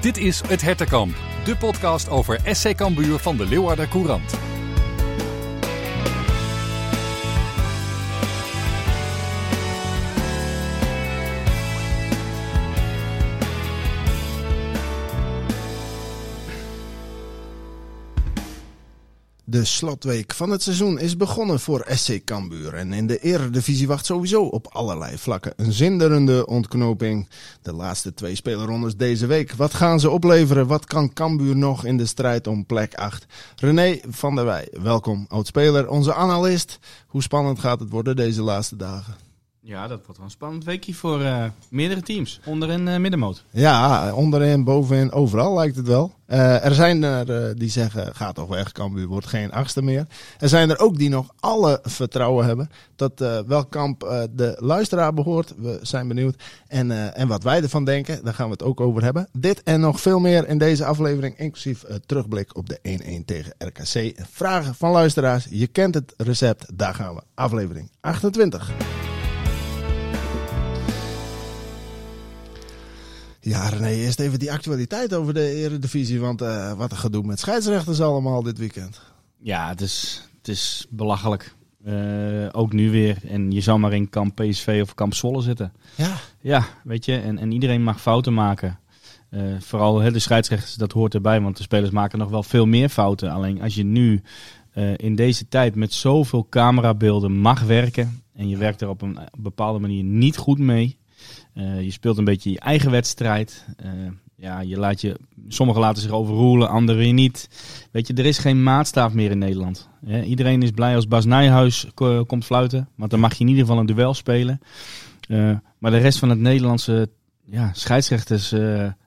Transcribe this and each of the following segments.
Dit is Het Hertenkamp, de podcast over SC Cambuur van de Leeuwarder Courant. De slotweek van het seizoen is begonnen voor SC Cambuur. En in de Eredivisie wacht sowieso op allerlei vlakken een zinderende ontknoping. De laatste twee spelerrondes deze week. Wat gaan ze opleveren? Wat kan Cambuur nog in de strijd om plek 8? René van der Wij, welkom oud-speler, onze analist. Hoe spannend gaat het worden deze laatste dagen? Ja, dat wordt wel een spannend weekje voor uh, meerdere teams. Onder- en uh, middenmoot. Ja, onderin, bovenin, overal lijkt het wel. Uh, er zijn er die zeggen, gaat toch weg, Cambuur wordt geen achtste meer. Er zijn er ook die nog alle vertrouwen hebben dat welk kamp de luisteraar behoort. We zijn benieuwd. En, en wat wij ervan denken, daar gaan we het ook over hebben. Dit en nog veel meer in deze aflevering, inclusief terugblik op de 1-1 tegen RKC. Vragen van luisteraars, je kent het recept, daar gaan we. Aflevering 28. Ja, René, eerst even die actualiteit over de Eredivisie. Want uh, wat een gedoe met scheidsrechters allemaal dit weekend. Ja, het is, het is belachelijk. Uh, ook nu weer. En je zou maar in kamp PSV of kamp Zwolle zitten. Ja. Ja, weet je. En, en iedereen mag fouten maken. Uh, vooral hè, de scheidsrechters, dat hoort erbij. Want de spelers maken nog wel veel meer fouten. Alleen als je nu in deze tijd met zoveel camerabeelden mag werken. En je werkt er op een bepaalde manier niet goed mee. Uh, je speelt een beetje je eigen wedstrijd. Uh, ja, je laat je, sommigen laten zich overroelen, anderen niet. Weet je, er is geen maatstaaf meer in Nederland. Iedereen is blij als Bas Nijhuis komt fluiten, want dan mag je in ieder geval een duel spelen. Maar de rest van het Nederlandse ja, scheidsrechters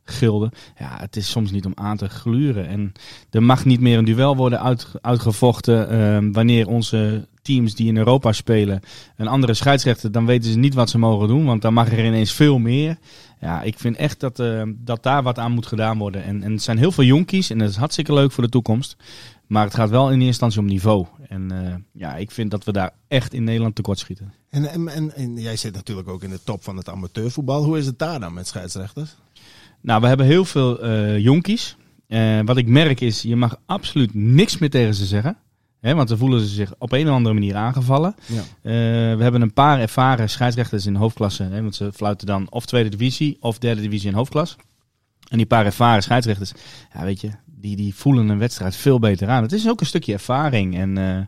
gilde, ja, het is soms niet om aan te gluren. En er mag niet meer een duel worden uit, uitgevochten wanneer onze teams die in Europa spelen een andere scheidsrechter, dan weten ze niet wat ze mogen doen. Want dan mag er ineens veel meer. Ja, ik vind echt dat, uh, dat daar wat aan moet gedaan worden. En, en het zijn heel veel jonkies en dat is hartstikke leuk voor de toekomst. Maar het gaat wel in eerste instantie om niveau. En uh, ja, ik vind dat we daar echt in Nederland tekort schieten. En, en, en, en, jij zit natuurlijk ook in de top van het amateurvoetbal. Hoe is het daar dan met scheidsrechters? Nou, we hebben heel veel uh, jonkies. wat ik merk is, je mag absoluut niks meer tegen ze zeggen. He, want dan voelen ze zich op een of andere manier aangevallen. Ja. Uh, we hebben een paar ervaren scheidsrechters in hoofdklasse. Hè, want ze fluiten dan of tweede divisie of derde divisie in hoofdklas. En die paar ervaren scheidsrechters, ja, weet je, die, die voelen een wedstrijd veel beter aan. Het is ook een stukje ervaring. En uh,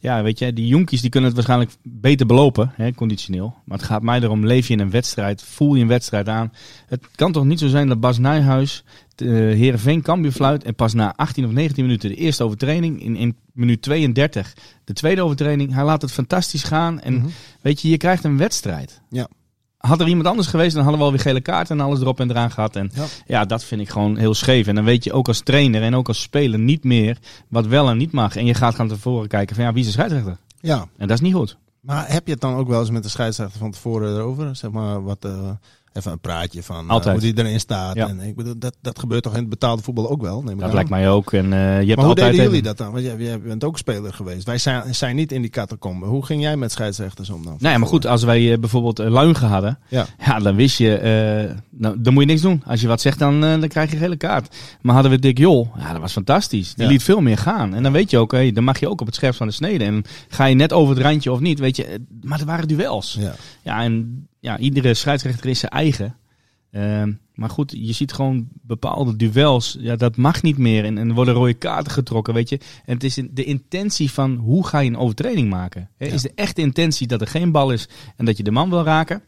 ja, weet je, die jonkies die kunnen het waarschijnlijk beter belopen, hè, conditioneel. Maar het gaat mij erom, leef je in een wedstrijd, voel je een wedstrijd aan. Het kan toch niet zo zijn dat Bas Nijhuis uh, Heerenveen Cambuur fluit en pas na 18 of 19 minuten de eerste overtreding, in, in minuut 32 de tweede overtreding. Hij laat het fantastisch gaan en Mhm. weet je, je krijgt een wedstrijd. Ja. Had er iemand anders geweest, dan hadden we alweer gele kaart en alles erop en eraan gehad. En Ja. ja, dat vind ik gewoon heel scheef. En dan weet je ook als trainer en ook als speler niet meer wat wel en niet mag. En je gaat gaan tevoren kijken van ja, wie is de scheidsrechter? Ja, En dat is niet goed. maar heb je het dan ook wel eens met de scheidsrechter van tevoren erover? Zeg maar wat, uh, even een praatje van uh, hoe die erin staat. Ja. En ik bedoel, dat, dat gebeurt toch in het betaalde voetbal ook wel? Neem ik Dat aan. lijkt mij ook. En uh, je hebt Maar hoe altijd deden jullie dat dan? Want jij, jij bent ook speler geweest. Wij zijn, zijn niet in die catacomben. Hoe ging jij met scheidsrechters om dan? Nou ja, maar goed, als wij eh, bijvoorbeeld Luingen hadden, Ja. ja, dan wist je, eh, nou, dan moet je niks doen. Als je wat zegt, dan, eh, dan krijg je een gele kaart. Maar hadden we Dick Jol, ja, dat was fantastisch. Die Ja. liet veel meer gaan. En dan weet je ook, hé, dan mag je ook op het scherpst van de snede. En ga je net over het randje of niet, weet je. eh, Maar er waren duels. Ja. Ja, en ja, iedere scheidsrechter is zijn eigen. Ehm, maar goed, je ziet gewoon bepaalde duels. Ja, dat mag niet meer. En, en er worden rode kaarten getrokken, weet je. En het is de intentie van hoe ga je een overtreding maken. Ja. Is de echte intentie dat er geen bal is en dat je de man wil raken?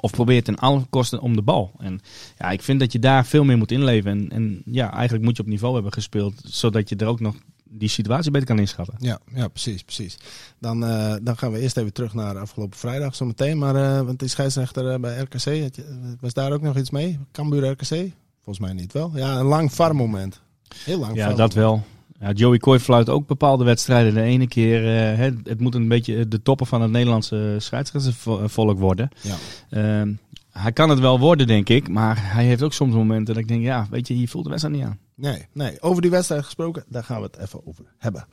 Of probeert ten alle kosten om de bal. En ja, ik vind dat je daar veel meer moet inleven. En, en ja, eigenlijk moet je op niveau hebben gespeeld. Zodat je er ook nog die situatie beter kan inschatten. Ja, ja, precies, precies. Dan, eh, dan gaan we eerst even terug naar afgelopen vrijdag zometeen. Maar eh, want die scheidsrechter eh, bij RKC, was daar ook nog iets mee? Cambuur RKC? Volgens mij niet wel. Ja, een lang VAR-moment. Heel lang Ja, dat wel. Ja, Joey Coy fluit ook bepaalde wedstrijden. De ene keer, het moet een beetje de toppen van het Nederlandse scheidsrechtervolk worden. Ja. Ehm, hij kan het wel worden, denk ik. Maar hij heeft ook soms momenten dat ik denk, ja, weet je, je voelt de wedstrijd niet aan. Nee, nee, over die wedstrijd gesproken, daar gaan we het even over hebben.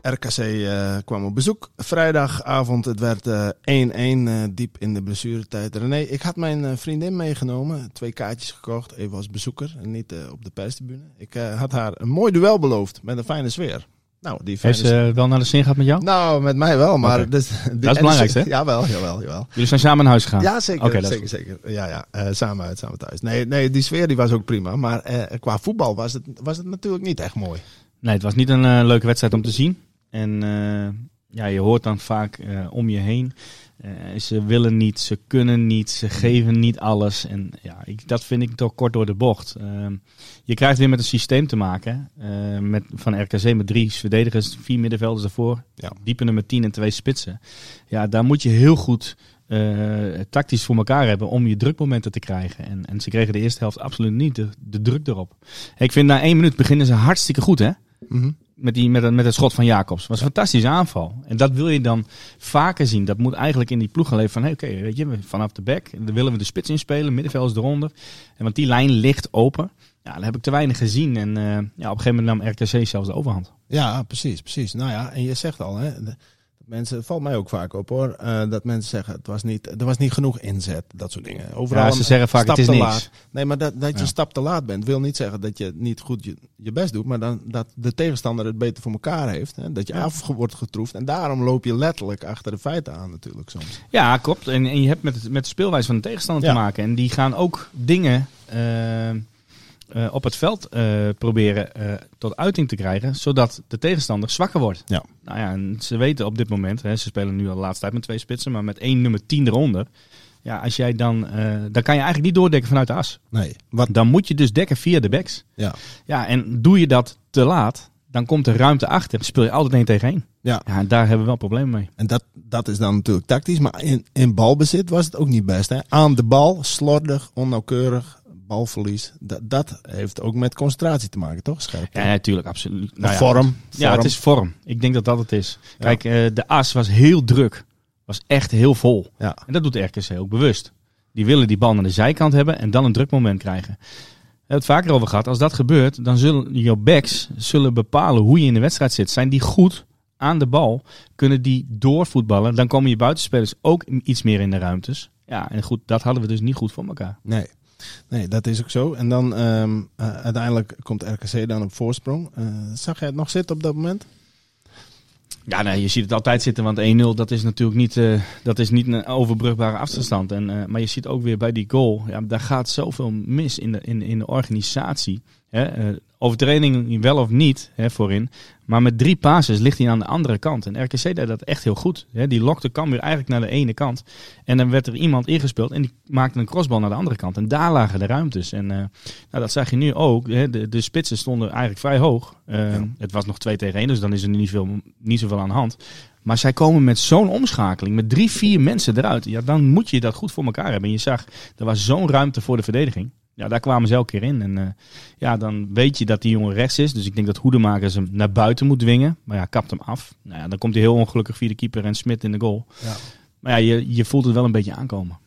RKC eh, kwam op bezoek vrijdagavond. Het werd eh, 1-1 eh, diep in de blessuretijd. René, ik had mijn eh, vriendin meegenomen. Twee kaartjes gekocht, even als bezoeker. En niet eh, op de perstribune. Ik eh, had haar een mooi duel beloofd met een fijne sfeer. Nou, die Heeft ze wel naar de zin gehad met jou? Nou, met mij wel, maar... Dus, het belangrijkste, hè? Jawel, jawel, jawel. Jullie zijn samen naar huis gegaan? Ja, zeker. Dat is zeker, zeker. Ja, ja. eh, samen uit, samen thuis. Nee, nee, die sfeer die was ook prima. Maar eh, qua voetbal was het, was het natuurlijk niet echt mooi. Nee, het was niet een eh, leuke wedstrijd om te zien. En ja, je hoort dan vaak om je heen. Eh, ze willen niet, ze kunnen niet, ze geven niet alles. En ja, ik, dat vind ik toch kort door de bocht. Ehm, je krijgt weer met een systeem te maken. eh, met, van RKC met drie verdedigers, vier middenvelders daarvoor. Ja. Diepe nummer 10 en twee spitsen. Ja, daar moet je heel goed eh, tactisch voor elkaar hebben om je drukmomenten te krijgen. En, en ze kregen de eerste helft absoluut niet de, de druk erop. Ik vind na één minuut beginnen ze hartstikke goed, hè? Mhm. Met, die, met, met het schot van Jacobs. was een fantastische aanval. En dat wil je dan vaker zien. Dat moet eigenlijk in die ploeg gaan leven van... Hey, oké, weet je, vanaf de back dan willen we de spits inspelen. Middenvelders eronder. En want die lijn ligt open. Ja, dat heb ik te weinig gezien. En eh, ja, op een gegeven moment nam RKC zelfs de overhand. Ja, precies, precies. Nou ja, en je zegt al, hè, de- mensen, het valt mij ook vaak op hoor, eh, dat mensen zeggen, het was niet, er was niet genoeg inzet, dat soort dingen. Overal Ja, ze zeggen vaak, het is niks. laat. Nee, maar dat, dat je Ja. een stap te laat bent, wil niet zeggen dat je niet goed je, je best doet, maar dan, dat de tegenstander het beter voor elkaar heeft. Hè, dat je af wordt getroefd en daarom loop je letterlijk achter de feiten aan natuurlijk soms. Ja, klopt. En, en je hebt met, het- met de speelwijze van de tegenstander Ja. te maken. En die gaan ook dingen eh, eh, op het veld eh, proberen eh, tot uiting te krijgen, zodat de tegenstander zwakker wordt. Ja. Nou ja, en ze weten op dit moment, hè, ze spelen nu al de laatste tijd met twee spitsen, maar met één nummer 10 eronder. Ja, als jij dan, dan kan je eigenlijk niet doordekken vanuit de as. Nee, wat, Dan moet je dus dekken via de backs. ja. Ja, en doe je dat te laat, dan komt er ruimte achter. Dan speel je altijd één tegen één. Ja. Ja, daar hebben we wel problemen mee. En dat, dat is dan natuurlijk tactisch, maar in, in balbezit was het ook niet best. Hè? Aan de bal, slordig, onnauwkeurig, balverlies. Dat, dat heeft ook met concentratie te maken, toch? Scherp. Ja, natuurlijk, absoluut. Nou ja, vorm, Ja, het is vorm. Ik denk dat dat het is. Kijk, eh, de as was heel druk. Was echt heel vol. Ja. En dat doet RKC ook bewust. Die willen die bal naar de zijkant hebben en dan een drukmoment krijgen. We hebben het vaker over gehad. Als dat gebeurt, dan zullen je backs zullen bepalen hoe je in de wedstrijd zit. Zijn die goed aan de bal? Kunnen die doorvoetballen? Dan komen je buitenspelers ook iets meer in de ruimtes. Ja, en goed, dat hadden we dus niet goed voor elkaar. Nee. Nee, dat is ook zo. En dan ehm, eh, uiteindelijk komt RKC dan op voorsprong. Eh, zag jij het nog zitten op dat moment? Ja, nee, je ziet het altijd zitten, want 1-0 dat is natuurlijk niet, eh, dat is niet een overbrugbare afstand. En, maar je ziet ook weer bij die goal, ja, daar gaat zoveel mis in de, in, in de organisatie. Hè? Overtreding wel of niet hè, voorin. Maar met drie passes ligt hij aan de andere kant. En RKC deed dat echt heel goed. Hè? Die lokte Cambuur eigenlijk naar de ene kant. En dan werd er iemand ingespeeld en die maakte een crossbal naar de andere kant. En daar lagen de ruimtes. En eh, nou, dat zag je nu ook. Hè? De, de spitsen stonden eigenlijk vrij hoog. Eh, Ja. Het was nog 2 tegen 1, dus dan is er niet, veel, niet zoveel aan de hand. Maar zij komen met zo'n omschakeling, met drie, vier mensen eruit. Ja, dan moet je dat goed voor elkaar hebben. En je zag, er was zo'n ruimte voor de verdediging. Ja, daar kwamen ze elke keer in. En eh, ja, dan weet je dat die jongen rechts is. Dus ik denk dat Hoedemakers hem naar buiten moet dwingen. Maar ja, kapt hem af. Nou ja, dan komt hij heel ongelukkig via de keeper en Smit in de goal. Ja. Maar ja, je, je voelt het wel een beetje aankomen.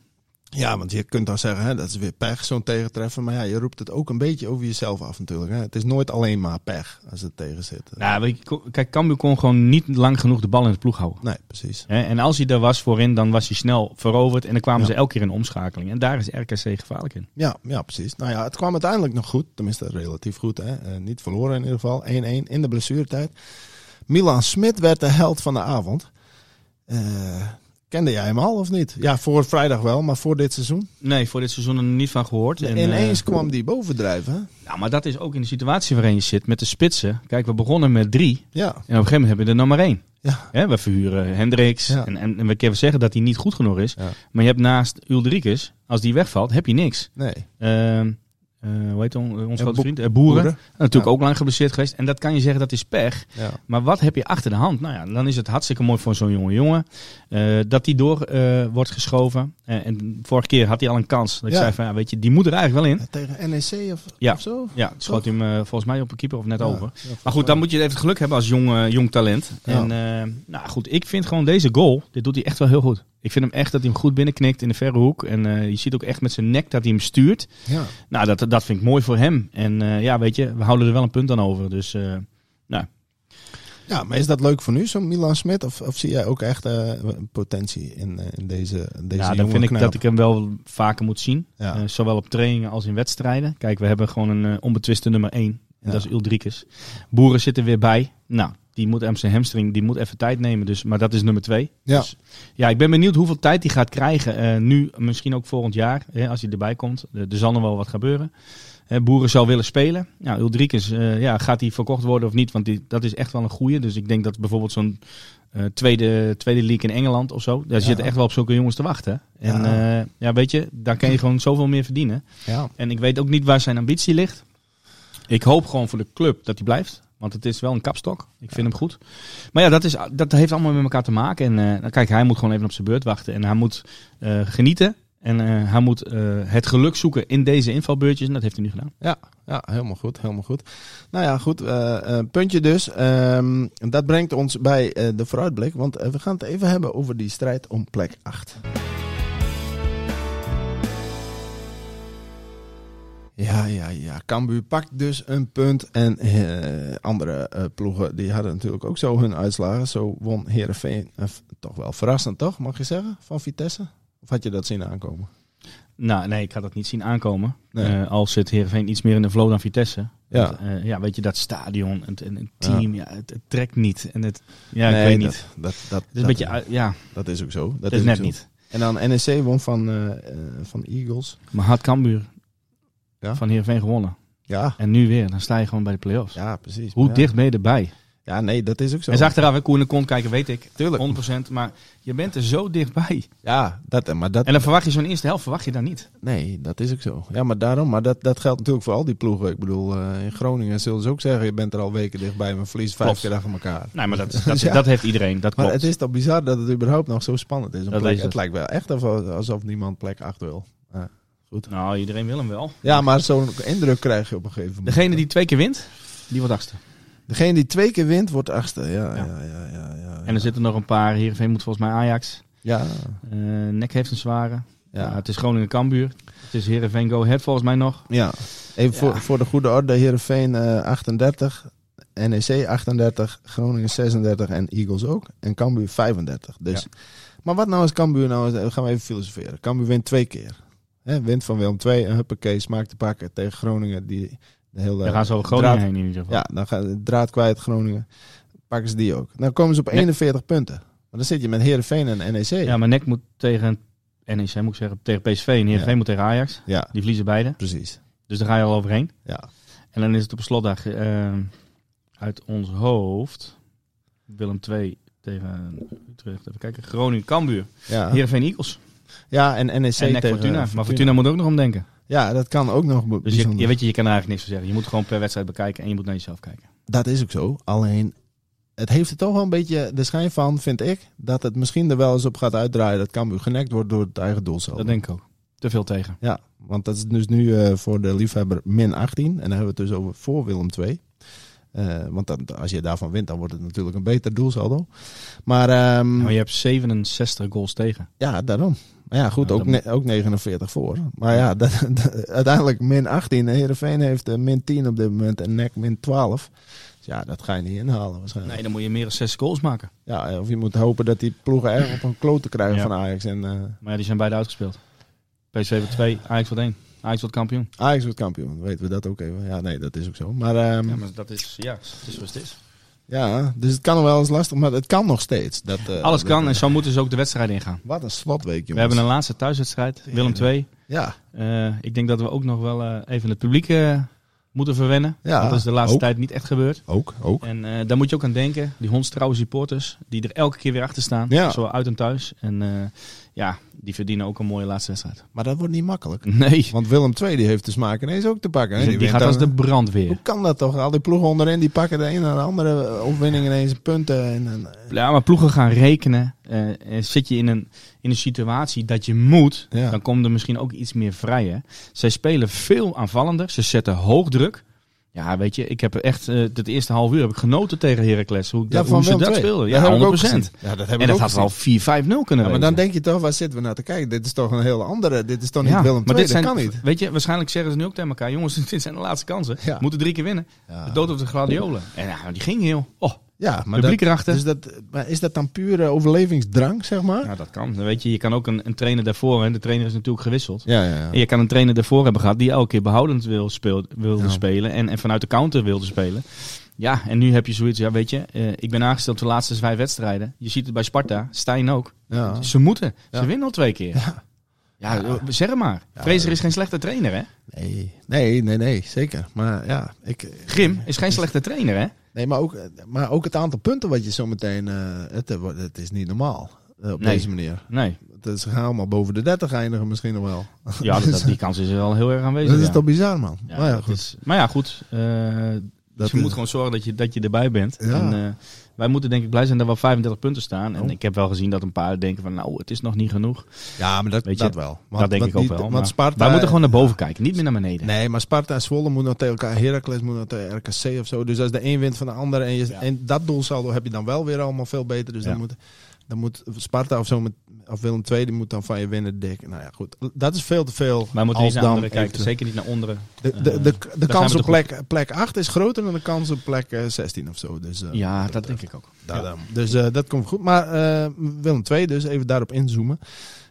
Ja, want je kunt dan zeggen, hè, dat is weer pech, zo'n tegentreffen. Maar ja, je roept het ook een beetje over jezelf af natuurlijk. Hè. Het is nooit alleen maar pech als het tegen zit. Nou, weet je, kijk, Cambuur kon gewoon niet lang genoeg de bal in de ploeg houden. Nee, precies. Hè, En als hij er was voorin, dan was hij snel veroverd. En dan kwamen Ja. ze elke keer in omschakeling. En daar is RKC gevaarlijk in. Ja, ja, precies. Nou ja, het kwam uiteindelijk nog goed. Tenminste, relatief goed. Hè. Eh, niet verloren in ieder geval. 1-1 in de blessuretijd. Milan Smit werd de held van de avond. Eh, kende jij hem al of niet? Ja, voor vrijdag wel, maar voor dit seizoen. Nee, voor dit seizoen er niet van gehoord. En, Ineens eh, kwam die bovendrijven. nou, maar dat is ook in de situatie waarin je zit met de spitsen. Kijk, we begonnen met drie. Ja, En op een gegeven moment hebben we er nog maar één. ja, we verhuren Hendricks. Ja. En, en, en we kunnen zeggen dat hij niet goed genoeg is. Ja. Maar je hebt naast Ulrikes, als die wegvalt, heb je niks. nee. Ehm eh, hoe heet on- Ja, grote Bo- vriend? Eh, Boeren. Boeren. Natuurlijk Ja. ook lang geblesseerd geweest. En dat kan je zeggen, dat is pech. Ja. Maar wat heb je achter de hand? Nou ja, dan is het hartstikke mooi voor zo'n jonge jongen. Eh, dat die door eh, wordt geschoven. Eh, en vorige keer had hij al een kans. Dat ik zei van, ja, weet je, die moet er eigenlijk wel in. Tegen NEC of, Ja. of zo? Ja, schoot hij hem volgens mij op een keeper of net over. Maar goed, dan moet je even het geluk hebben als jong, jong talent. En nou goed, ik vind gewoon deze goal, dit doet hij echt wel heel goed. Ik vind hem echt dat hij hem goed binnenknikt in de verre hoek. En je ziet ook echt met zijn nek dat hij hem stuurt. Ja. Nou, dat, dat vind ik mooi voor hem. En ja, weet je, we houden er wel een punt aan over. Dus Ja, maar is dat leuk voor nu, zo'n Milan Smit? Of, of zie jij ook echt eh, potentie in, eh, in deze, deze ja, dan vind ik dat ik hem wel vaker moet zien. Ja. Eh, zowel op trainingen als in wedstrijden. Kijk, we hebben gewoon een onbetwiste nummer 1. En Ja. dat is Uldrikes. Boeren zitten weer bij. Nou, die moet hem zijn hamstring, die moet even tijd nemen. Dus, maar dat is nummer 2. Ja. Dus, ja, ik ben benieuwd hoeveel tijd hij gaat krijgen. eh, nu, misschien ook volgend jaar, hè, als hij erbij komt. Eh, er zal nog wel wat gebeuren. Hè, Boeren zal willen spelen. Ja, Uldrikes, eh, ja, gaat hij verkocht worden of niet? Want die, dat is echt wel een goeie. Dus ik denk dat bijvoorbeeld zo'n eh, tweede, tweede league in Engeland of zo. Daar Ja. zitten echt wel op zulke jongens te wachten. En Ja. ja. ja, weet je, daar kan je gewoon zoveel meer verdienen. Ja. En ik weet ook niet waar zijn ambitie ligt. Ik hoop gewoon voor de club dat hij blijft. Want het is wel een kapstok. Ik vind hem goed. Maar ja, dat, is, dat heeft allemaal met elkaar te maken. En eh, kijk, hij moet gewoon even op zijn beurt wachten. En hij moet eh, genieten. En eh, hij moet het geluk zoeken in deze invalbeurtjes. En dat heeft hij nu gedaan. Ja, ja, helemaal goed, helemaal goed. Nou ja, goed, puntje dus. Ehm, dat brengt ons bij de vooruitblik, want we gaan het even hebben over die strijd om plek 8. Ja, ja, ja. Cambuur pakt dus een punt. En eh, andere eh, ploegen die hadden natuurlijk ook zo hun uitslagen. Zo won Herenveen toch wel verrassend, toch? Mag je zeggen? Van Vitesse? Of had je dat zien aankomen? Nou, nee, ik had dat niet zien aankomen. Nee. Eh, al zit Heerenveen iets meer in de flow dan Vitesse. Ja. Want, eh, ja, weet je, dat stadion en en het team, ja. het, het trekt niet. En het, ja, Nee, ik weet dat- niet. Dat, dat, Het is een beetje, ja, Dat is ook zo. Dat, dat is net zo. niet. En dan NEC won van, eh, eh, van Eagles. Maar had Cambuur Ja. van Heerenveen gewonnen. Ja, En nu weer, dan sta je gewoon bij de play-offs. ja precies. Hoe ja. dicht ben je erbij? Ja, nee, dat is ook zo. En achteraf, hè, Koen de kont kijken, weet ik. Tuurlijk. 100%. Maar je bent er zo dichtbij. Ja, dat, maar dat, En dan verwacht je zo'n eerste helft, verwacht je dan niet. nee, dat is ook zo. Ja, maar daarom. Maar dat, dat geldt natuurlijk voor al die ploegen. Ik bedoel, eh, in Groningen zullen ze ook zeggen, je bent er al weken dichtbij, maar verlies vijf Klopt. keer achter elkaar. Nee, maar dat, dat, Ja. dat heeft iedereen. Dat Maar klopt. het is toch bizar dat het überhaupt nog zo spannend is. Een Dat plek. het. het. lijkt wel echt alsof, alsof niemand plek 8 wil. Ja. Nou, iedereen wil hem wel. ja, maar zo'n indruk krijg je op een gegeven moment. Degene die twee keer wint, die wordt achtste. Degene die twee keer wint, wordt achtste. Ja, ja, Ja. ja, ja. ja, ja. En er zitten nog een paar. Heerenveen moet volgens mij Ajax. Ja, Eh Nek heeft een zware. ja. Het is Groningen-Cambuur. Het is Heerenveen Go Ahead volgens mij nog. Ja, even Ja. Voor, voor de goede orde. Heerenveen eh 38, NEC 38, Groningen 36 en Eagles ook. En Cambuur 35. Dus. Maar wat nou als Cambuur nou... Gaan we even filosoferen. Cambuur wint twee keer. Hè, wint van Willem II en huppakee, smaak te pakken tegen Groningen. Die de hele Daar gaan ze over Groningen draad- heen in ieder geval. Ja, dan gaat de draad kwijt Groningen. Pakken ze die ook. Dan komen ze op Nee. 41 punten. Maar dan zit je met Heerenveen en NEC. Ja, maar Nek moet tegen NEC, moet ik zeggen, tegen PSV. En Heerenveen Ja. moet tegen Ajax. ja, Die verliezen beide. precies. Dus daar ga je al overheen. Ja. En dan is het op een slotdag eh, uit ons hoofd. Willem 2 tegen Utrecht. Even kijken. Groningen, Cambuur. Ja, Heerenveen Eagles. Ja, en NEC en tegen Fortuna. Maar Fortuna moet ook nog omdenken. Ja, dat kan ook nog dus je, weet je, je kan eigenlijk niks van zeggen. Je moet gewoon per wedstrijd bekijken en je moet naar jezelf kijken. Dat is ook zo. Alleen, het heeft er toch wel een beetje de schijn van, vind ik, dat het misschien er wel eens op gaat uitdraaien dat kan genekt wordt door het eigen doelcel. Dat denk ik ook. Te veel tegen. Ja, want dat is dus nu eh, voor de liefhebber min 18. En dan hebben we het dus over voor Willem 2. Eh, want dan, als je daarvan wint, dan wordt het natuurlijk een beter doelsaldo. Maar, ehm, maar je hebt 67 goals tegen. Ja, daarom. Maar ja, goed, ook, ook 49 voor. Maar ja, dat, uiteindelijk min 18. Herenveen heeft eh, min 10 op dit moment en NEC min 12. Dus ja, dat ga je niet inhalen waarschijnlijk. Nee, dan moet je meer dan 6 goals maken. Ja, of je moet hopen dat die ploegen erg op een klote krijgen van Ajax. En, eh, maar ja, die zijn beide uitgespeeld. PSV 2, Ajax 1. Ajax wordt kampioen. Ajax wordt kampioen, weten we dat ook even. Ja, nee, dat is ook zo. Maar, ehm, Ja, maar dat is, ja, het is zoals het is. ja, dus het kan nog wel eens lastig, maar het kan nog steeds. Dat, eh, Alles dat- kan en zo moeten ze ook de wedstrijd ingaan. Wat een slotweek, jongens. We hebben een laatste thuiswedstrijd, Willem 2. Ja, ik denk dat we ook nog wel eh, even het publiek eh, moeten verwennen. Ja, dat is de laatste ook. tijd niet echt gebeurd. ook, ook. En eh, daar moet je ook aan denken. Die hondstrouwe supporters, die er elke keer weer achter staan. Ja. Zowel uit en thuis. En eh, ja, die verdienen ook een mooie laatste wedstrijd. Maar dat wordt niet makkelijk. Nee, Want Willem II die heeft de smaak ineens ook te pakken. hè. die, gaat dan- als de brandweer. Hoe kan dat toch? Al die ploegen onderin die pakken de ene en de andere overwinning ineens punten. En, en, Ja, maar ploegen gaan rekenen. En zit je in een, in een situatie dat je moet, Ja. dan komt er misschien ook iets meer vrij. Hè? Zij spelen veel aanvallender. Ze zetten hoog druk. Ja, weet je, ik heb echt eh het eerste half uur heb ik genoten tegen Heracles. Hoe, dat, hoe ze dat speelden. Ja, heb ik ook 100 gezien. Ja, dat En dat ook had wel gezien. 4-5-0 kunnen Ja, maar dan denk je toch, waar zitten we naar te kijken? Dit is toch een hele andere. Dit is toch niet Ja, Willem maar II, dit dat kan niet. Weet je, waarschijnlijk zeggen ze nu ook tegen elkaar: jongens, dit zijn de laatste kansen. Ja. We moeten drie keer winnen. Ja. De dood op de gladiolen. En ja, die ging heel. Oh, Ja, maar Publiek dat, erachter. dus dat, maar is dat dan pure overlevingsdrang, zeg maar? Ja, dat kan. Dan weet je, je kan ook een, een trainer daarvoor, en de trainer is natuurlijk gewisseld. Ja, ja, ja. En je kan een trainer daarvoor hebben gehad die elke keer behoudend wil speel, wilde Ja. spelen en, en vanuit de counter wilde spelen. Ja, en nu heb je zoiets, ja weet je, eh, ik ben aangesteld voor de laatste vijf wedstrijden. Je ziet het bij Sparta, Stijn ook. Ja. Ze moeten, ze winnen al twee keer. Ja. Ja, zeg maar. Ja. Fraser is geen slechte trainer, hè? Nee, nee, nee, nee, zeker. Maar ja, ik... Grim is geen slechte trainer, hè? Nee, maar ook, maar ook het aantal punten wat je zo meteen... eh, het, wordt- het is niet normaal eh, op Nee. deze manier. Nee. Het is, ze gaan allemaal boven de 30 eindigen misschien nog wel. Ja, dat, die kans is wel heel erg aanwezig. Dat is ja. toch bizar, man. Ja, maar ja, goed. is- maar ja, goed. eh, Dat je moet gewoon zorgen dat je, dat je erbij bent. Ja. En, eh, wij moeten denk ik blij zijn dat we op 35 punten staan. En Oh. ik heb wel gezien dat een paar denken van nou, het is nog niet genoeg. Ja, maar dat, Weet je, dat wel. Want, dat denk ik ook wel. Want maar Sparta, wij moeten gewoon naar boven kijken, niet meer naar beneden. Nee, maar Sparta en Zwolle moeten nog tegen elkaar. Heracles moet nog tegen RKC of zo. Dus als de een wint van de ander en, je, Ja. en dat doelsaldo heb je dan wel weer allemaal veel beter. Dus dan, moet, dan moet Sparta of zo met, of Willem II, die moet dan van je winnen dik. Nou ja, goed. Dat is veel te veel. Moeten als niet naar anderen kijken, eventueel- zeker niet naar onderen. De, de, de, Eh, de, kans op plek, plek 8 is groter dan de kans op plek eh, 16 of zo. Dus, eh, Ja, dat denk ik ook. Ja. Dus eh, dat komt goed. Maar eh, Willem II dus, even daarop inzoomen.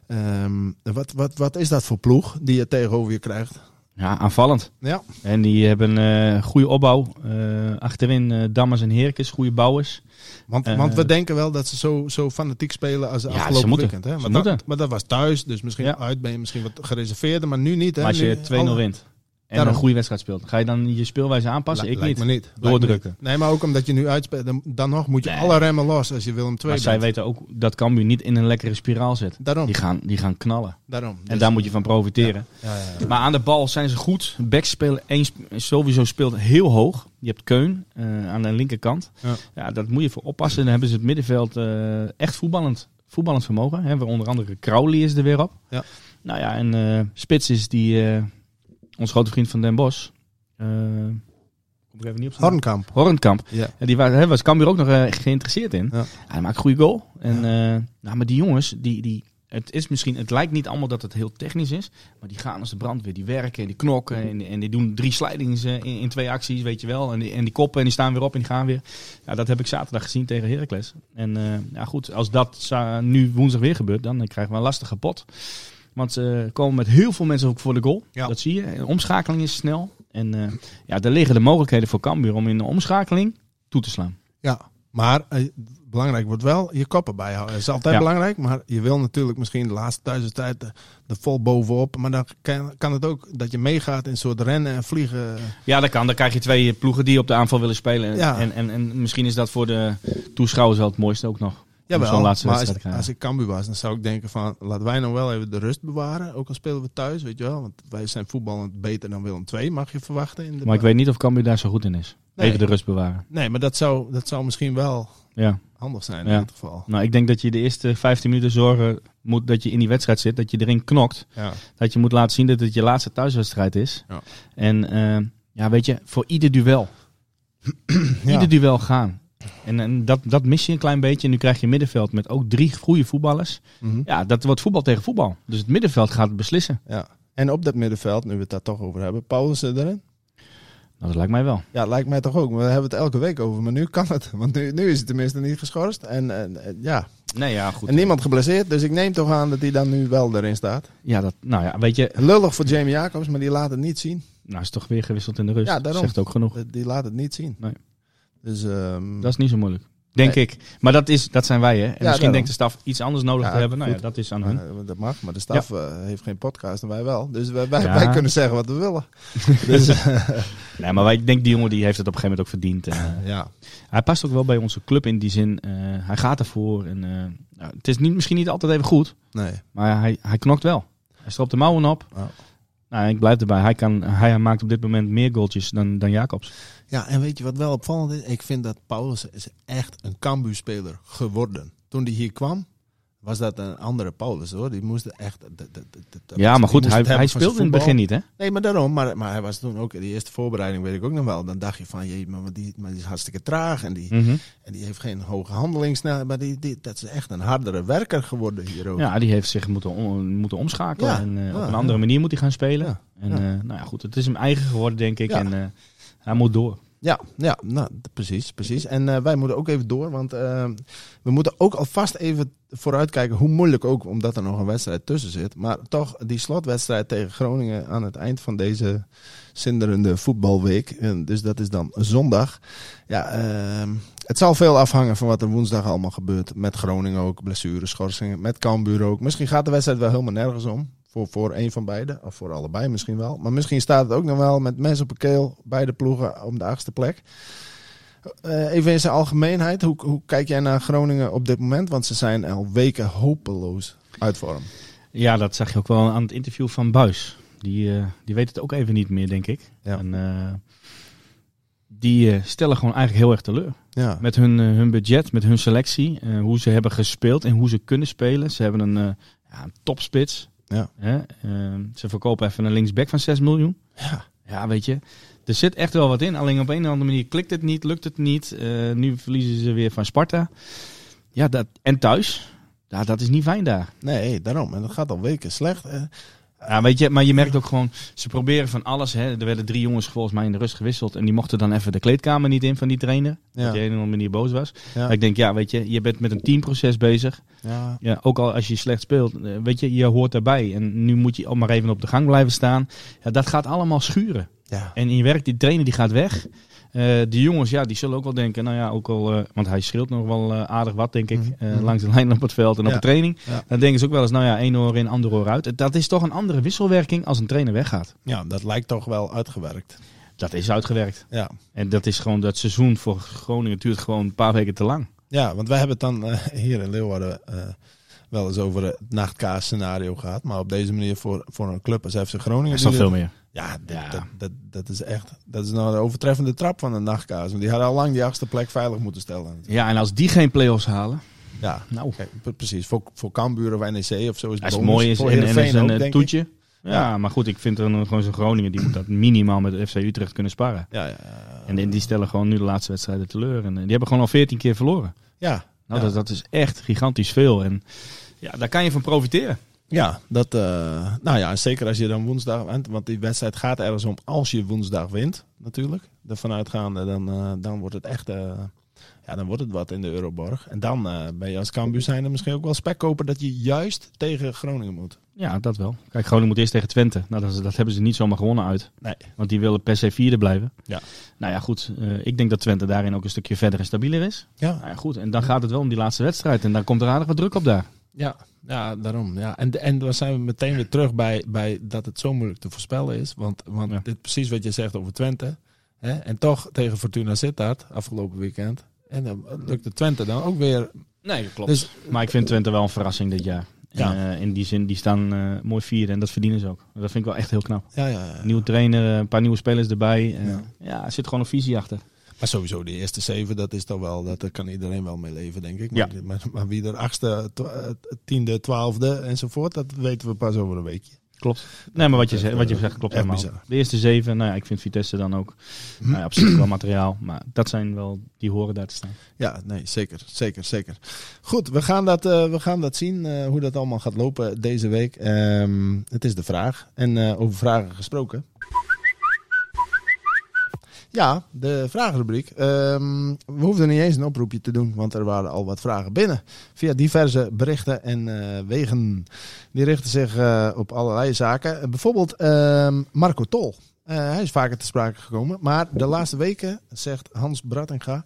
Ehm, wat, wat, wat is dat voor ploeg die je tegenover je krijgt? Ja, aanvallend. Ja, En die hebben een goede opbouw. Eh, achterin eh Dammers en Herkes, goede bouwers. want, Eh, want we denken wel dat ze zo, zo fanatiek spelen als Ja, afgelopen weekend. Hè? Ze Maar, dat, maar dat was thuis, dus misschien Ja. uit ben je misschien wat gereserveerder, maar nu niet. Hè? Maar als je 2-0 alle- wint en Daarom. een goede wedstrijd speelt, ga je dan je speelwijze aanpassen? Ik niet. me niet. Me Doordrukken. niet. Nee, maar ook omdat je nu uitspeelt, dan, dan nog moet je Nee. alle remmen los als je Willem II Maar zij bent. weten ook dat Cambuur niet in een lekkere spiraal zit. Daarom, Die gaan, die gaan knallen. daarom. En Dus- daar moet je van profiteren. ja, ja, ja. Maar aan de bal zijn ze goed. Backs spelen één, sowieso speelt heel hoog. Je hebt Keun eh, aan de linkerkant. Ja. Ja. daar moet je voor oppassen. Dan hebben ze het middenveld eh, echt voetballend, voetballend vermogen. Hè. Onder andere Crowley is er weer op. Ja. Nou ja, en eh, Spits is die, ons grote vriend van Den Bosch. Eh, kom ik even niet op zijn naam. Hornkamp. Hornkamp. Ja. Ja, die was, hè, was Cambuur ook nog eh, geïnteresseerd in. Ja. Hij maakt een goede goal. En, eh, nou, maar die jongens, die, die, het, is misschien, het lijkt niet allemaal dat het heel technisch is. Maar die gaan als de brandweer. Die werken en die knokken. En, en die doen drie slidings eh, in, in twee acties, weet je wel. En die, en die koppen en die staan weer op en die gaan weer. Ja, dat heb ik zaterdag gezien tegen Heracles. En eh, ja, goed, als dat nu woensdag weer gebeurt, dan krijgen we een lastige pot. Want ze komen met heel veel mensen ook voor de goal. Ja. Dat zie je. De omschakeling is snel. En eh, ja, daar liggen de mogelijkheden voor Cambuur om in de omschakeling toe te slaan. Ja, maar eh, belangrijk wordt wel je koppen bijhouden. Dat is altijd Ja. belangrijk, maar je wil natuurlijk misschien de laatste thuiswedstrijd er er vol bovenop. Maar dan kan, kan het ook dat je meegaat in een soort rennen en vliegen. Ja, dat kan. Dan krijg je twee ploegen die op de aanval willen spelen. En, Ja. en, en, en misschien is dat voor de toeschouwers wel het mooiste ook nog. Zo'n laatste maar als, ik Cambuur was, dan zou ik denken van... laten wij nou wel even de rust bewaren. Ook al spelen we thuis, weet je wel. Want wij zijn voetballend beter dan Willem II, mag je verwachten. In de Maar ik weet niet of Cambuur daar zo goed in is. Nee. Even de rust bewaren. Nee, maar dat zou, dat zou misschien wel Ja. handig zijn Ja. in dit geval. Nou, ik denk dat je de eerste 15 minuten zorgen moet dat je in die wedstrijd zit. Dat je erin knokt. Ja. Dat je moet laten zien dat het je laatste thuiswedstrijd is. Ja. En eh, ja, weet je, voor ieder duel. Ieder duel gaan. En, en dat, dat mis je een klein beetje. En nu krijg je een middenveld met ook drie goede voetballers. Mhm. Ja, dat wordt voetbal tegen voetbal. Dus het middenveld gaat het beslissen. ja. En op dat middenveld, nu we het daar toch over hebben, Paulussen erin. Nou, dat lijkt mij wel. Ja, lijkt mij toch ook. We hebben het elke week over. Maar nu kan het. Want nu, nu is het tenminste niet geschorst. En, en, en ja. Nee, ja, goed. en niemand geblesseerd. Dus ik neem toch aan dat hij dan nu wel erin staat. Ja, dat, nou ja, weet je, Lullig voor Jamie Jacobs, maar die laat het niet zien. nou is toch weer gewisseld in de rust. Ja, daarom. Zegt ook genoeg. Die laat het niet zien. Nee. Dus ehm, Dat is niet zo moeilijk. Denk Nee. ik. Maar dat, is, dat zijn wij, hè. En misschien denkt de staf iets anders nodig Ja, te hebben. Nou ja, dat is aan hun. eh, dat mag, maar de staf eh, heeft geen podcast en wij wel. Dus wij, wij, Ja. wij kunnen zeggen wat we willen. dus, eh, Nee, maar wij, ik denk die jongen die heeft het op een gegeven moment ook verdiend. En, ja. hij past ook wel bij onze club in die zin. eh, hij gaat ervoor. En, eh, nou, het is niet, misschien niet altijd even goed. Nee. Maar hij, hij knokt wel. Hij stroopt de mouwen op. Oh. Nou, ik blijf erbij. Hij, kan, hij maakt op dit moment meer goaltjes dan, dan Jacobs. Ja, en weet je wat wel opvallend is? Ik vind dat Paulus is echt een Cambuur-speler geworden. Toen hij hier kwam, was dat een andere Paulus hoor. Die moest echt. dat- dat- dat- dat- Ja, maar goed, hij, hij speelde in het begin niet, hè? Nee, maar daarom. Maar, maar hij was toen ook, die eerste voorbereiding weet ik ook nog wel. Dan dacht je van, jee, maar die, maar die is hartstikke traag. En die, Mhm. en die heeft geen hoge handelingssnelheid. Maar die, die, dat is echt een hardere werker geworden hier ook. Ja, die heeft zich moeten, om- moeten omschakelen. Ja, En eh, op een andere ja. manier moet hij gaan spelen. En eh, nou ja, goed, het is hem eigen geworden, denk ik. Ja. En eh, hij moet door. Ja, ja nou, precies, precies. En eh, wij moeten ook even door, want eh, we moeten ook alvast even vooruitkijken, hoe moeilijk ook, omdat er nog een wedstrijd tussen zit. Maar toch, die slotwedstrijd tegen Groningen aan het eind van deze zinderende voetbalweek, en dus dat is dan zondag. Ja, ehm, het zal veel afhangen van wat er woensdag allemaal gebeurt. Met Groningen ook, blessures, schorsingen, met Cambuur ook. Misschien gaat de wedstrijd wel helemaal nergens om. Voor, voor een van beide, of voor allebei misschien wel. Maar misschien staat het ook nog wel met mensen op de keel, beide ploegen om de achtste plek. Eh, even in zijn algemeenheid, hoe, hoe kijk jij naar Groningen op dit moment? Want ze zijn al weken hopeloos uit vorm. Ja, dat zag je ook wel aan het interview van Buis. Die, eh, die weet het ook even niet meer, denk ik. Ja. En, eh, die stellen gewoon eigenlijk heel erg teleur. Ja, Met hun, hun budget, met hun selectie, hoe ze hebben gespeeld en hoe ze kunnen spelen. Ze hebben een, ja, een topspits. Ja. Hè? Eh, ze verkopen even een linksback van 6 miljoen. ja. Ja, weet je. Er zit echt wel wat in. Alleen op een of andere manier klikt het niet, lukt het niet. Eh, nu verliezen ze weer van Sparta. Ja, dat, en thuis. Ja, dat is niet fijn daar. nee, daarom. En dat gaat al weken slecht. Ja, weet je, maar je merkt ook gewoon, ze proberen van alles. Hè. Er werden drie jongens volgens mij in de rust gewisseld. En die mochten dan even de kleedkamer niet in van die trainer. Ja. Dat die op een of andere manier boos was. Ja. Maar ik denk, ja, weet je, je bent met een teamproces bezig. ja. Ja, ook al als je slecht speelt, eh, weet je, je hoort daarbij. En nu moet je ook maar even op de gang blijven staan. Ja, dat gaat allemaal schuren. Ja. En je werkt, die trainer die gaat weg. Eh die jongens, ja, die zullen ook wel denken, nou ja, ook al, eh, want hij schreeuwt nog wel eh, aardig wat, denk ik, Mhm. Mhm. langs de lijn op het veld en op de training. Ja. Dan denken ze ook wel eens, nou ja, één oor in, ander oor uit. Dat is toch een andere wisselwerking als een trainer weggaat. ja, dat lijkt toch wel uitgewerkt. Dat is uitgewerkt. Ja. En dat is gewoon, dat seizoen voor Groningen duurt gewoon een paar weken te lang. Ja, want wij hebben het dan hier in Leeuwarden wel eens over het nachtkaas scenario gehad. Maar op deze manier voor, voor een club als FC Groningen. Dat is duurt veel meer. Ja, dit- Ja. Dat, dat, dat is echt. Dat is nou de overtreffende trap van een nachtkaas. Want die hadden al lang die achtste plek veilig moeten stellen. Ja, en als die geen play-offs halen, Ja, nou, kijk, precies. Voor, voor Cambuur of NEC of zo is het mooi is en, en is een ook, toetje. Ja, Ja. maar goed, ik vind er gewoon zo'n Groningen, die moet dat minimaal met de FC Utrecht kunnen sparren. Ja, ja, En die- stellen gewoon nu de laatste wedstrijden teleur. En eh, die hebben gewoon al 14 keer verloren. ja, Nou, dat, dat is echt gigantisch veel. En ja, daar kan je van profiteren. Ja, dat, eh, nou ja, zeker als je dan woensdag wint. Want die wedstrijd gaat ergens om als je woensdag wint, natuurlijk. Ervan uitgaande, dan, eh, dan wordt het echt... eh, ja, dan wordt het wat in de Euroborg. En dan ben je als Cambuur zijnde misschien ook wel spekkoper dat je juist tegen Groningen moet. Ja, dat wel. Kijk, Groningen moet eerst tegen Twente. Nou, dat, dat hebben ze niet zomaar gewonnen uit. Nee. Want die willen per se vierde blijven. Ja. Nou ja, goed. ik denk dat Twente daarin ook een stukje verder en stabieler is. Ja, Nou ja, goed. En dan gaat het wel om die laatste wedstrijd. En dan komt er aardig wat druk op daar. Ja, ja daarom. Ja. En, en dan zijn we meteen weer terug bij, bij dat het zo moeilijk te voorspellen is. Want, want Ja. dit is precies wat je zegt over Twente. Hè? En toch tegen Fortuna Sittard afgelopen weekend. En dan lukte Twente dan ook weer. Nee, dat klopt. Dus maar ik vind Twente wel een verrassing dit jaar. Ja. En, eh, in die zin, die staan eh, mooi vierde. En dat verdienen ze ook. Dat vind ik wel echt heel knap. ja, ja, ja. Nieuwe trainer, eh, een paar nieuwe spelers erbij. Eh, Ja. ja. er zit gewoon een visie achter. Maar sowieso, die eerste zeven, dat is toch wel, dat daar kan iedereen wel mee leven, denk ik. Ja. Maar, maar, wie er achtste, twa- eh, tiende, twaalfde enzovoort, dat weten we pas over een weekje. Klopt. Nee, maar wat je, zegt, wat je eh, zegt klopt echt helemaal. bizar. De eerste zeven, nou ja, ik vind Vitesse dan ook nou ja, zich wel materiaal. Maar dat zijn wel, die horen daar te staan. Ja, nee, zeker, zeker, zeker. Goed, we gaan dat, eh, we gaan dat zien, eh, hoe dat allemaal gaat lopen deze week. Ehm, het is de vraag. En eh, over vragen gesproken. Ja, de vragenrubriek. Ehm, we hoefden niet eens een oproepje te doen, want er waren al wat vragen binnen. Via diverse berichten en eh, wegen. Die richten zich eh, op allerlei zaken. Eh, bijvoorbeeld ehm, Marco Tol. Hij is vaker te sprake gekomen. Maar de laatste weken, zegt Hans Brattinga,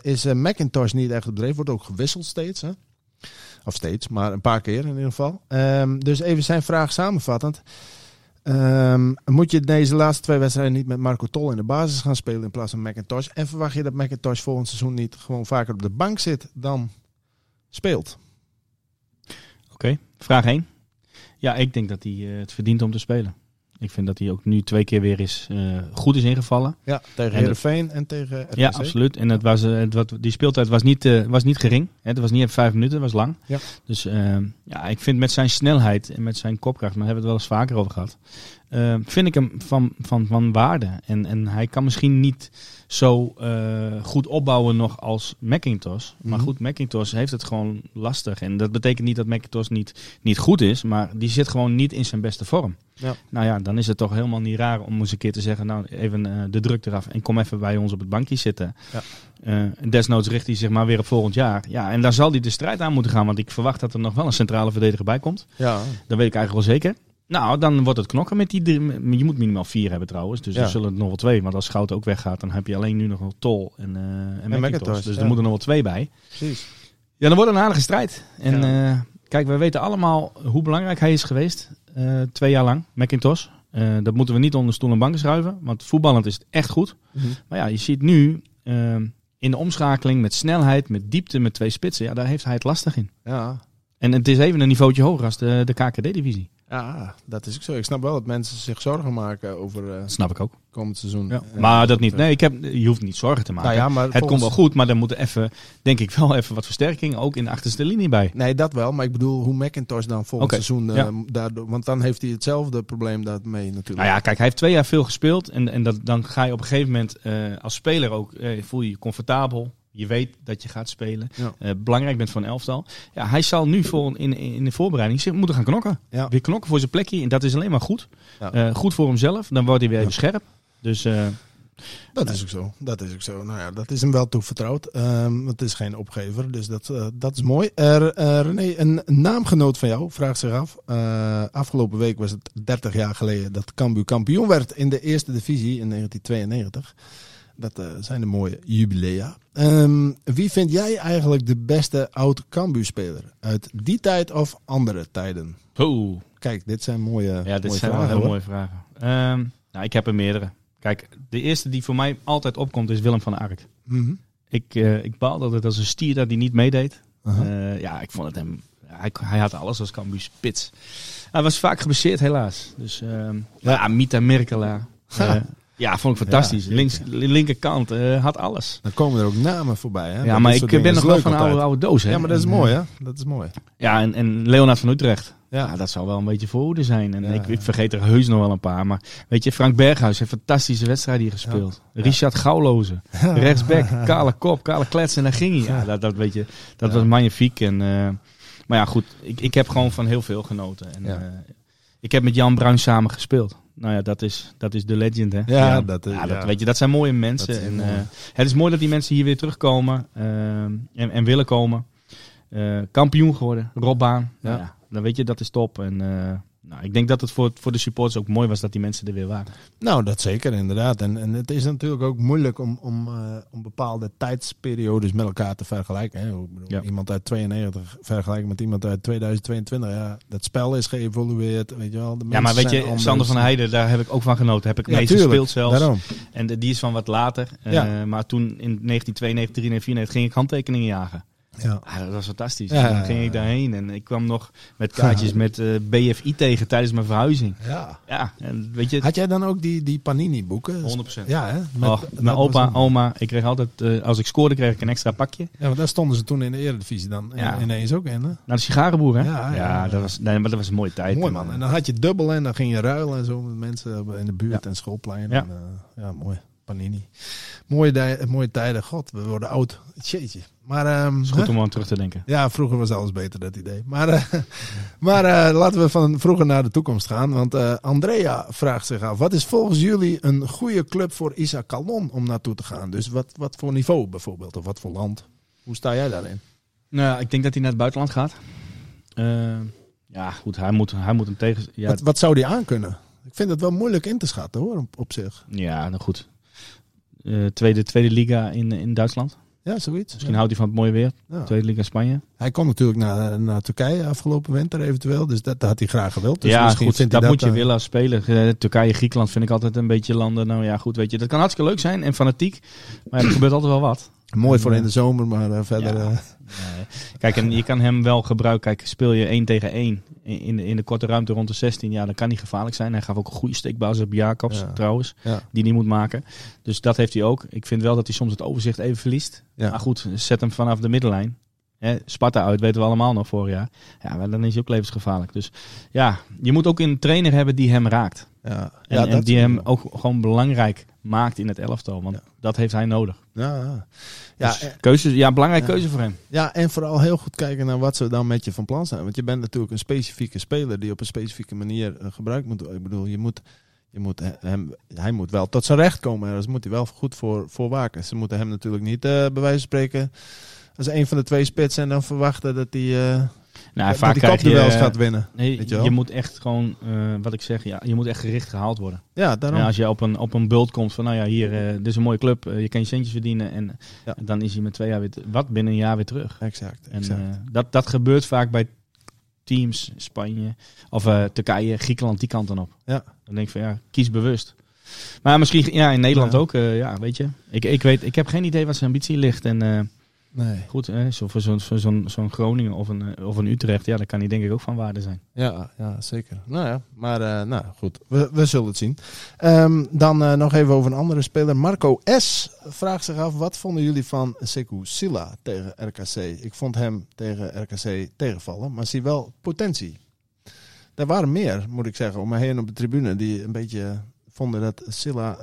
is Macintosh niet echt op dreef. Wordt ook gewisseld steeds. Hè? Of steeds, maar een paar keer in ieder geval. Ehm, dus even zijn vraag samenvattend. Ehm, moet je deze laatste twee wedstrijden niet met Marco Tol in de basis gaan spelen in plaats van Macintosh? En verwacht je dat Macintosh volgend seizoen niet gewoon vaker op de bank zit dan speelt? Oké, vraag 1. Ja, ik denk dat hij eh, het verdient om te spelen. Ik vind dat hij ook nu twee keer weer is, eh, goed is ingevallen. Ja, tegen En Heerenveen en tegen. Ja, absoluut. En het was, eh, het, wat, die speeltijd was niet, eh, was niet gering. Het was niet even vijf minuten, het was lang. Ja. Dus eh, ja, ik vind met zijn snelheid en met zijn kopkracht, maar daar hebben we het wel eens vaker over gehad. Eh, vind ik hem van, van, van waarde. En, en hij kan misschien niet zo eh, goed opbouwen nog als Macintosh. Maar Mhm. goed, Macintosh heeft het gewoon lastig. En dat betekent niet dat Macintosh niet, niet goed is, maar die zit gewoon niet in zijn beste vorm. Ja. Nou ja, dan is het toch helemaal niet raar om eens een keer te zeggen, nou even eh, de druk eraf en kom even bij ons op het bankje zitten. Ja. Eh, desnoods richt hij zich maar weer op volgend jaar. Ja, en daar zal hij de strijd aan moeten gaan, want ik verwacht dat er nog wel een centrale verdediger bij komt. Ja, Dat weet ik eigenlijk wel zeker. Nou, dan wordt het knokken met die drie. Je moet minimaal vier hebben trouwens. Dus Ja. er zullen er nog wel twee. Want als Schouten ook weggaat, dan heb je alleen nu nog wel Tol en, eh en, Macintosh. Macintosh, Dus ja. er moeten nog wel twee bij. precies. Ja, dan wordt het een aardige strijd. En Ja. eh, kijk, we weten allemaal hoe belangrijk hij is geweest. eh, twee jaar lang, Macintosh. Eh, dat moeten we niet onder stoel en banken schuiven. Want voetballend is het echt goed. Mhm. Maar ja, je ziet nu in de omschakeling met snelheid, met diepte, met twee spitsen. Ja, daar heeft hij het lastig in. Ja. En het is even een niveautje hoger als de, de KKD-divisie. Ja, dat is ook zo. Ik snap wel dat mensen zich zorgen maken over eh Dat snap ik ook. komend seizoen. Ja. Maar dat niet. Nee, ik heb, je hoeft niet zorgen te maken. Nou ja, maar het volgens- komt wel goed, maar er moeten even, denk ik wel even wat versterking ook in de achterste linie bij. Nee, dat wel. Maar ik bedoel hoe McIntosh dan volgend seizoen... eh, ja. daardoor, want dan heeft hij hetzelfde probleem daarmee natuurlijk. Nou ja, kijk, hij heeft twee jaar veel gespeeld. En, en dat, dan ga je op een gegeven moment eh, als speler ook, eh, voel je je comfortabel. Je weet dat je gaat spelen. Ja. Eh, belangrijk bent voor een elftal. Ja, hij zal nu voor, in, in de voorbereiding zich moeten gaan knokken. Ja. Weer knokken voor zijn plekje. En dat is alleen maar goed. Ja. Eh, goed voor hemzelf. Dan wordt hij weer even scherp. Dus eh, Dat is ook zo. Dat is ook zo. Nou ja, dat is hem wel toevertrouwd. Ehm het is geen opgever, dus dat, dat is mooi. René, een naamgenoot van jou vraagt zich af. Afgelopen week was het 30 jaar geleden dat Cambuur kampioen werd in de eerste divisie in 1992. Dat eh, zijn de mooie jubilea. Ehm, wie vind jij eigenlijk de beste oud Cambuur speler uit die tijd of andere tijden? oeh. Kijk, dit zijn mooie, Ja, dit mooie zijn wel vragen. heel hoor. mooie vragen. Ehm, nou, ik heb er meerdere. Kijk, de eerste die voor mij altijd opkomt is Willem van Ark. Mhm. Ik, eh ik baalde altijd als een stier dat hij niet meedeed. Eh, ja, ik vond het hem... Hij, hij had alles als Cambuur spits. Hij was vaak geblesseerd helaas. Dus ehm ja, Mita Merkela. Ja, vond ik fantastisch. Ja, Links, linkerkant eh, had alles. Dan komen er ook namen voorbij. Hè? Ja, maar ik dingen ben nog wel van oude, oude doos. Hè? Ja, maar dat is En, mooi, eh, hè? Dat is mooi. Ja, en, en Leonard van Utrecht. Ja. Dat zou wel een beetje voorhoede zijn. En Ja. ik, ik vergeet er heus nog wel een paar. Maar weet je, Frank Berghuis heeft fantastische wedstrijden hier gespeeld. Richard Gauwloze, rechtsback, kale kop, kale klets en daar ging hij. Ja, dat, dat weet je, dat was magnifiek. En, eh, maar ja, goed, ik, ik heb gewoon van heel veel genoten. En, ik heb met Jan Bruin samen gespeeld. Nou ja, dat is, dat is de legend, hè? Ja, dat is- ja, dat, ja. weet je, dat zijn mooie mensen. is En, mooi. eh, het is mooi dat die mensen hier weer terugkomen eh, en, en willen komen. Eh, kampioen geworden, Robbaan. Ja. Nou ja, dan weet je, dat is top. En eh, nou, ik denk dat het voor, voor de supporters ook mooi was dat die mensen er weer waren. Nou, dat zeker, inderdaad. En, en het is natuurlijk ook moeilijk om, om, eh, om bepaalde tijdsperiodes met elkaar te vergelijken. Hè? Ik bedoel, Ja. Iemand uit 92 vergelijken met iemand uit 2022. Ja, dat spel is geëvolueerd, weet je wel. De Ja, maar weet je, anders. Sander van Heijden, daar heb ik ook van genoten. Heb ik Ja, mee tuurlijk, gespeeld zelfs. Daarom. En de- die is van wat later. Eh, Ja. Maar toen in 1992, 1994 ging ik handtekeningen jagen. Ja. Ah, dat was fantastisch. Ja, dan ging ik daarheen en ik kwam nog met kaartjes met eh, BFI tegen tijdens mijn verhuizing. ja. Ja, en weet je, Had jij dan ook die, die Panini-boeken? 100%. Ja, hè? Met- mijn opa, een- oma, ik kreeg altijd, eh, als ik scoorde, kreeg ik een extra pakje. Ja, want daar stonden ze toen in de Eredivisie dan Ja. ineens ook in. Hè? Naar de sigarenboer, hè? Ja, ja, ja. dat was, nee, maar dat was een mooie tijd. Mooi En, man. En dan had je dubbel en dan ging je ruilen en zo met mensen in de buurt Ja. en schoolplein. Ja. En, eh, ja, mooi. Panini. Mooie, mooie tijden. God, we worden oud. Jeetje. Maar ehm, is goed hè? om aan terug te denken. ja, vroeger was alles beter, dat idee. Maar, eh, maar eh, laten we van vroeger naar de toekomst gaan. Want eh, Andrea vraagt zich af: wat is volgens jullie een goede club voor Isa Calon om naartoe te gaan? Dus wat, wat voor niveau bijvoorbeeld, of wat voor land? Hoe sta jij daarin? Nou, ik denk dat hij naar het buitenland gaat. Ja, goed, hij moet, hij moet hem tegen... Ja, Wat, wat zou die aankunnen? Ik vind het wel moeilijk in te schatten hoor, op, op zich. ja nou goed. Eh, tweede, tweede liga in, in Duitsland. Ja, zoiets. Misschien Ja. houdt hij van het mooie weer. Ja. Tweede liga Spanje. Hij kon natuurlijk naar, naar Turkije afgelopen winter eventueel. Dus dat, dat had hij graag gewild. Dus ja, goed, dat, moet je eh, willen als speler. Eh, Turkije, Griekenland vind ik altijd een beetje landen. Nou ja, goed, weet je. Dat kan hartstikke leuk zijn en fanatiek. Maar ja, er gebeurt altijd wel wat. Mooi voor in de zomer, maar eh, verder... Ja. eh, Nee. Kijk, en je kan hem wel gebruiken. Kijk, speel je 1 tegen 1 in- de, in de korte ruimte rond de 16, ja, dan kan hij gevaarlijk zijn. Hij gaf ook een goede steekbasis op Jacobs, Ja. trouwens, ja. die hij moet maken. Dus dat heeft hij ook. Ik vind wel dat hij soms het overzicht even verliest. Ja. Maar goed, zet hem vanaf de middenlijn. Hè, Sparta uit, weten we allemaal nog vorig jaar. Ja, maar dan is hij ook levensgevaarlijk. Dus ja, je moet ook een trainer hebben die hem raakt. Ja, En, die hem ook gewoon belangrijk maakt in het elftal. Want dat heeft hij nodig. Ja, ja. Dus keuze, ja, belangrijke Ja. keuze voor hem. ja, en vooral heel goed kijken naar wat ze dan met je van plan zijn. Want je bent natuurlijk een specifieke speler die op een specifieke manier eh, gebruikt moet worden. Ik bedoel, je moet, je moet he- hem, hij moet wel tot zijn recht komen. Daar moet hij wel goed voor, voor waken. Ze moeten hem natuurlijk niet, eh bij wijze van spreken, als een van de twee spitsen en dan verwachten dat hij, eh Nou, dat vaak hij krijg je, kopduels gaat winnen. Nee, Weet je wel? je moet echt gewoon, eh, wat ik zeg, ja, je moet echt gericht gehaald worden. Ja, daarom. En als je op een, op een bult komt van, nou ja, hier, eh, dit is een mooie club, eh, je kan je centjes verdienen. En, Ja. dan is hij met twee jaar weer, wat, binnen een jaar weer terug. Exact, dat, dat gebeurt vaak bij teams, Spanje of Turkije, Griekenland, die kant dan op. Ja. Dan denk ik van, ja, kies bewust. Maar misschien, ja, in Nederland Ja. ook, ja, weet je. Ik, ik, weet, ik heb geen idee wat zijn ambitie ligt. En nee. goed, eh, zo, voor zo'n zo'n zo'n Groningen of een, eh, of een Utrecht, ja, dat kan hij denk ik ook van waarde zijn. Ja, ja, zeker. Nou ja, maar eh, nou goed, we, we zullen het zien. Ehm, dan eh, nog even over een andere speler. Marco S. vraagt zich af, wat vonden jullie van Sekou Silla tegen RKC? Ik vond hem tegen RKC tegenvallen, maar zie wel potentie. Er waren meer, moet ik zeggen, om me heen op de tribune, die een beetje vonden dat Silla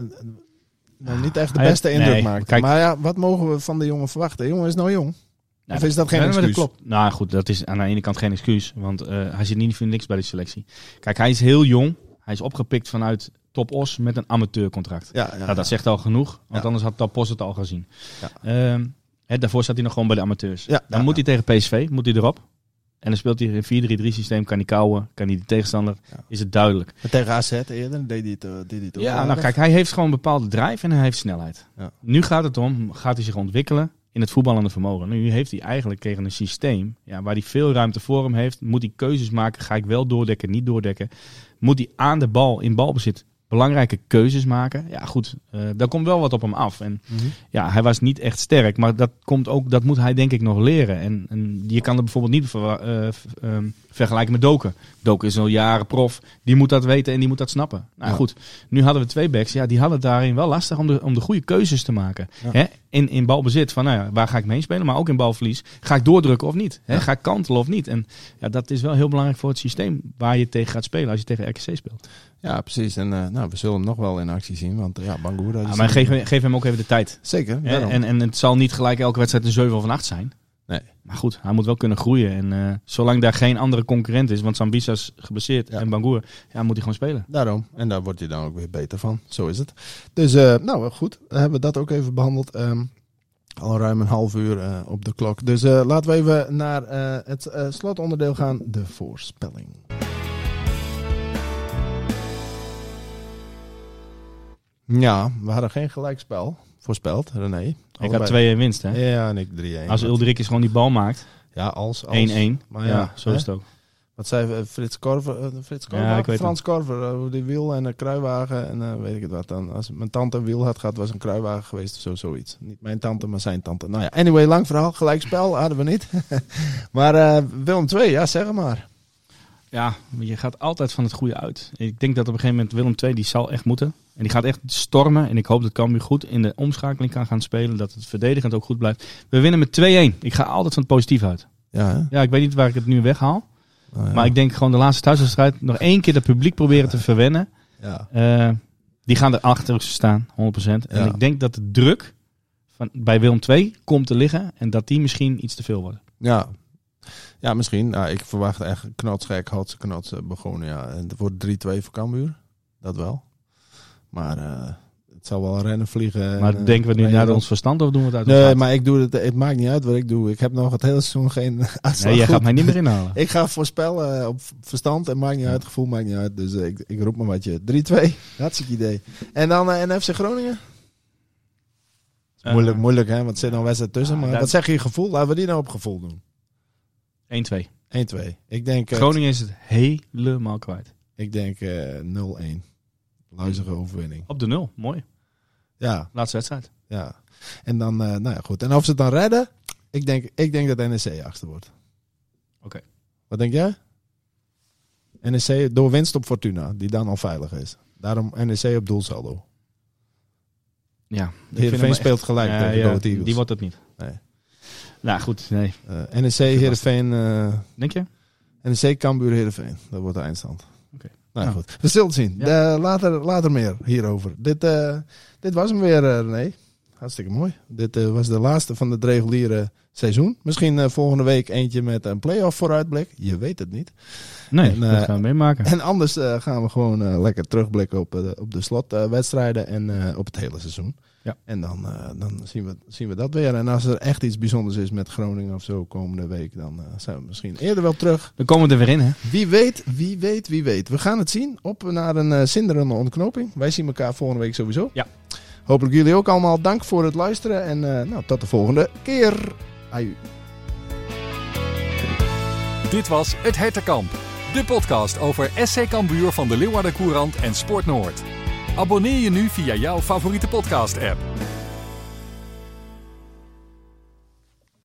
nou, niet echt de Hij- beste indruk nee, kijk- maar ja, wat mogen we van de jongen verwachten? De jongen is nou jong. Nou, Of is dat geen excuus? klopt. Nou goed, dat is aan de ene kant geen excuus. Want eh, hij zit niet voor niks bij de selectie. Kijk, hij is heel jong. Hij is opgepikt vanuit Top Os met een amateurcontract. Ja, ja, nou, dat zegt al genoeg. Want anders had Top Os het al gezien. Ja. Ehm, daarvoor zat hij nog gewoon bij de amateurs. Ja, dan ja, moet hij tegen PSV, moet hij erop. En dan speelt hij in een 4-3-3 systeem. Kan hij kouwen, kan hij de tegenstander. Ja. Is het duidelijk. Maar tegen AZ eerder deed hij het, eh, deed hij het ook Ja, nou kijk, hij heeft gewoon een bepaalde drive en hij heeft snelheid. Ja. Nu gaat het om, gaat hij zich ontwikkelen in het voetballende vermogen. Nu heeft hij eigenlijk tegen een systeem ja, waar hij veel ruimte voor hem heeft. Moet hij keuzes maken, ga ik wel doordekken, niet doordekken. Moet hij aan de bal, in balbezit, belangrijke keuzes maken. Ja goed, eh daar komt wel wat op hem af. En Mhm. ja, hij was niet echt sterk, maar dat, komt ook, dat moet hij denk ik nog leren. En, en je kan er bijvoorbeeld niet ver- eh, ehm, vergelijken met Doken. Doken is al jaren prof, die moet dat weten en die moet dat snappen. Nou Ja. goed, nu hadden we twee backs, ja, die hadden het daarin wel lastig om de, om de goede keuzes te maken. Ja. Hè? In, in balbezit, van nou ja, waar ga ik mee spelen, maar ook in balverlies. Ga ik doordrukken of niet? Hè? Ja. Ga ik kantelen of niet? En ja, dat is wel heel belangrijk voor het systeem waar je tegen gaat spelen als je tegen RKC speelt. Ja, precies. En eh, nou, we zullen hem nog wel in actie zien. Want eh, ja, Bangura... is- maar geef, geef hem ook even de tijd. Zeker, daarom. En, en het zal niet gelijk elke wedstrijd een 7 of een 8 zijn. Nee. Maar goed, hij moet wel kunnen groeien. En eh, zolang daar geen andere concurrent is, want Sambisa is geblesseerd Ja. en Bangoer, ja, moet hij gewoon spelen. Daarom. En daar word je dan ook weer beter van. Zo is het. Dus, eh, nou goed. Dan hebben we dat ook even behandeld. Ehm, al ruim een half uur eh, op de klok. Dus eh, laten we even naar eh, het eh, slotonderdeel gaan. De voorspelling. Ja, we hadden geen gelijkspel voorspeld, René. Ik had 2 winst, hè? Ja, en ik 3-1. Als Ulrich gewoon die bal maakt, 1-1. Ja, als. als. Maar ja, ja, zo hè? is het ook. Wat zei eh, Frits Korver? eh, Frits Ja, Korver? ik weet Frans Korver, eh, die wiel en een kruiwagen en weet ik het wat dan. Als mijn tante een wiel had gehad, was een kruiwagen geweest of zo, zoiets. Niet mijn tante, maar zijn tante. Nou ja, anyway, lang verhaal. Gelijkspel hadden we niet. maar eh, Willem 2, ja, zeg maar. Ja, je gaat altijd van het goede uit. Ik denk dat op een gegeven moment Willem II, die zal echt moeten. En die gaat echt stormen. En ik hoop dat Cambuur goed in de omschakeling kan gaan spelen. Dat het verdedigend ook goed blijft. We winnen met 2-1. Ik ga altijd van het positief uit. Ja, hè? Ja, ik weet niet waar ik het nu weghaal. Ja. Maar ik denk gewoon de laatste thuiswedstrijd nog één keer het publiek proberen te verwennen. Ja. Eh, die gaan er achter staan, 100%. En Ja. ik denk dat de druk van, bij Willem II komt te liggen. En dat die misschien iets te veel wordt. Ja. Ja, misschien. Nou, ik verwacht echt knotsgek, hotse knots eh, begonnen. Ja. En het wordt 3-2 voor Cambuur. Dat wel. Maar eh, het zal wel rennen, vliegen. en, Maar eh, denken we nu naar ons verstand of doen we het uit ons Nee, hart? maar ik doe het. Het maakt niet uit wat ik doe. Ik heb nog het hele seizoen geen uitslag. Nee, jij goed. gaat mij niet meer inhalen. Ik ga voorspellen op verstand. Het maakt niet uit. Gevoel maakt niet uit. Dus ik, ik roep maar wat je. 3-2. Hartstikke idee. En dan eh, NFC Groningen? Moeilijk, moeilijk hè. Want er zit nog wedstrijd tussen. ja, maar dat- wat zeg je gevoel? Laten we die nou op gevoel doen. 1-2. 1-2. Ik denk, Groningen is het helemaal kwijt. ik denk eh 0-1. Luizige overwinning. Op de nul. Mooi. Ja, Laatste wedstrijd. ja. En dan, eh, nou ja, goed. En of ze het dan redden? Ik denk, ik denk dat NEC achter wordt. Oké. Wat denk jij? NEC door winst op Fortuna, die dan al veilig is. Daarom NEC op doelsaldo. Ja. Heerenveen speelt gelijk Ja, tegen ja, die wordt het niet. Nee. Nou goed, nee. Eh, NEC, Heerenveen, eh Denk je? NEC, Cambuur, Heerenveen. Dat wordt de eindstand. Oké. Nou Nou. goed, we zullen het zien. Ja. Later, later meer hierover. Dit, eh, dit was hem weer, eh, René. Hartstikke mooi. Dit was de laatste van het reguliere seizoen. Misschien volgende week eentje met een play-off vooruitblik. Je weet het niet. Nee, En, dat gaan we meemaken. En anders gaan we gewoon lekker terugblikken op, de- op de slotwedstrijden en op het hele seizoen. Ja. En dan, eh, dan zien, we, zien we dat weer. En als er echt iets bijzonders is met Groningen of zo komende week, dan eh, zijn we misschien eerder wel terug. Dan komen we er weer in, hè? Wie weet, wie weet, wie weet. We gaan het zien. Op naar een eh zinderende ontknoping. Wij zien elkaar volgende week sowieso. Ja. Hopelijk jullie ook allemaal. Dank voor het luisteren. En eh, nou, tot de volgende keer. Aju. Dit was Het Hertenkamp, de podcast over SC Cambuur van de Leeuwarden Courant en Sport Noord. Abonneer je nu via jouw favoriete podcast-app.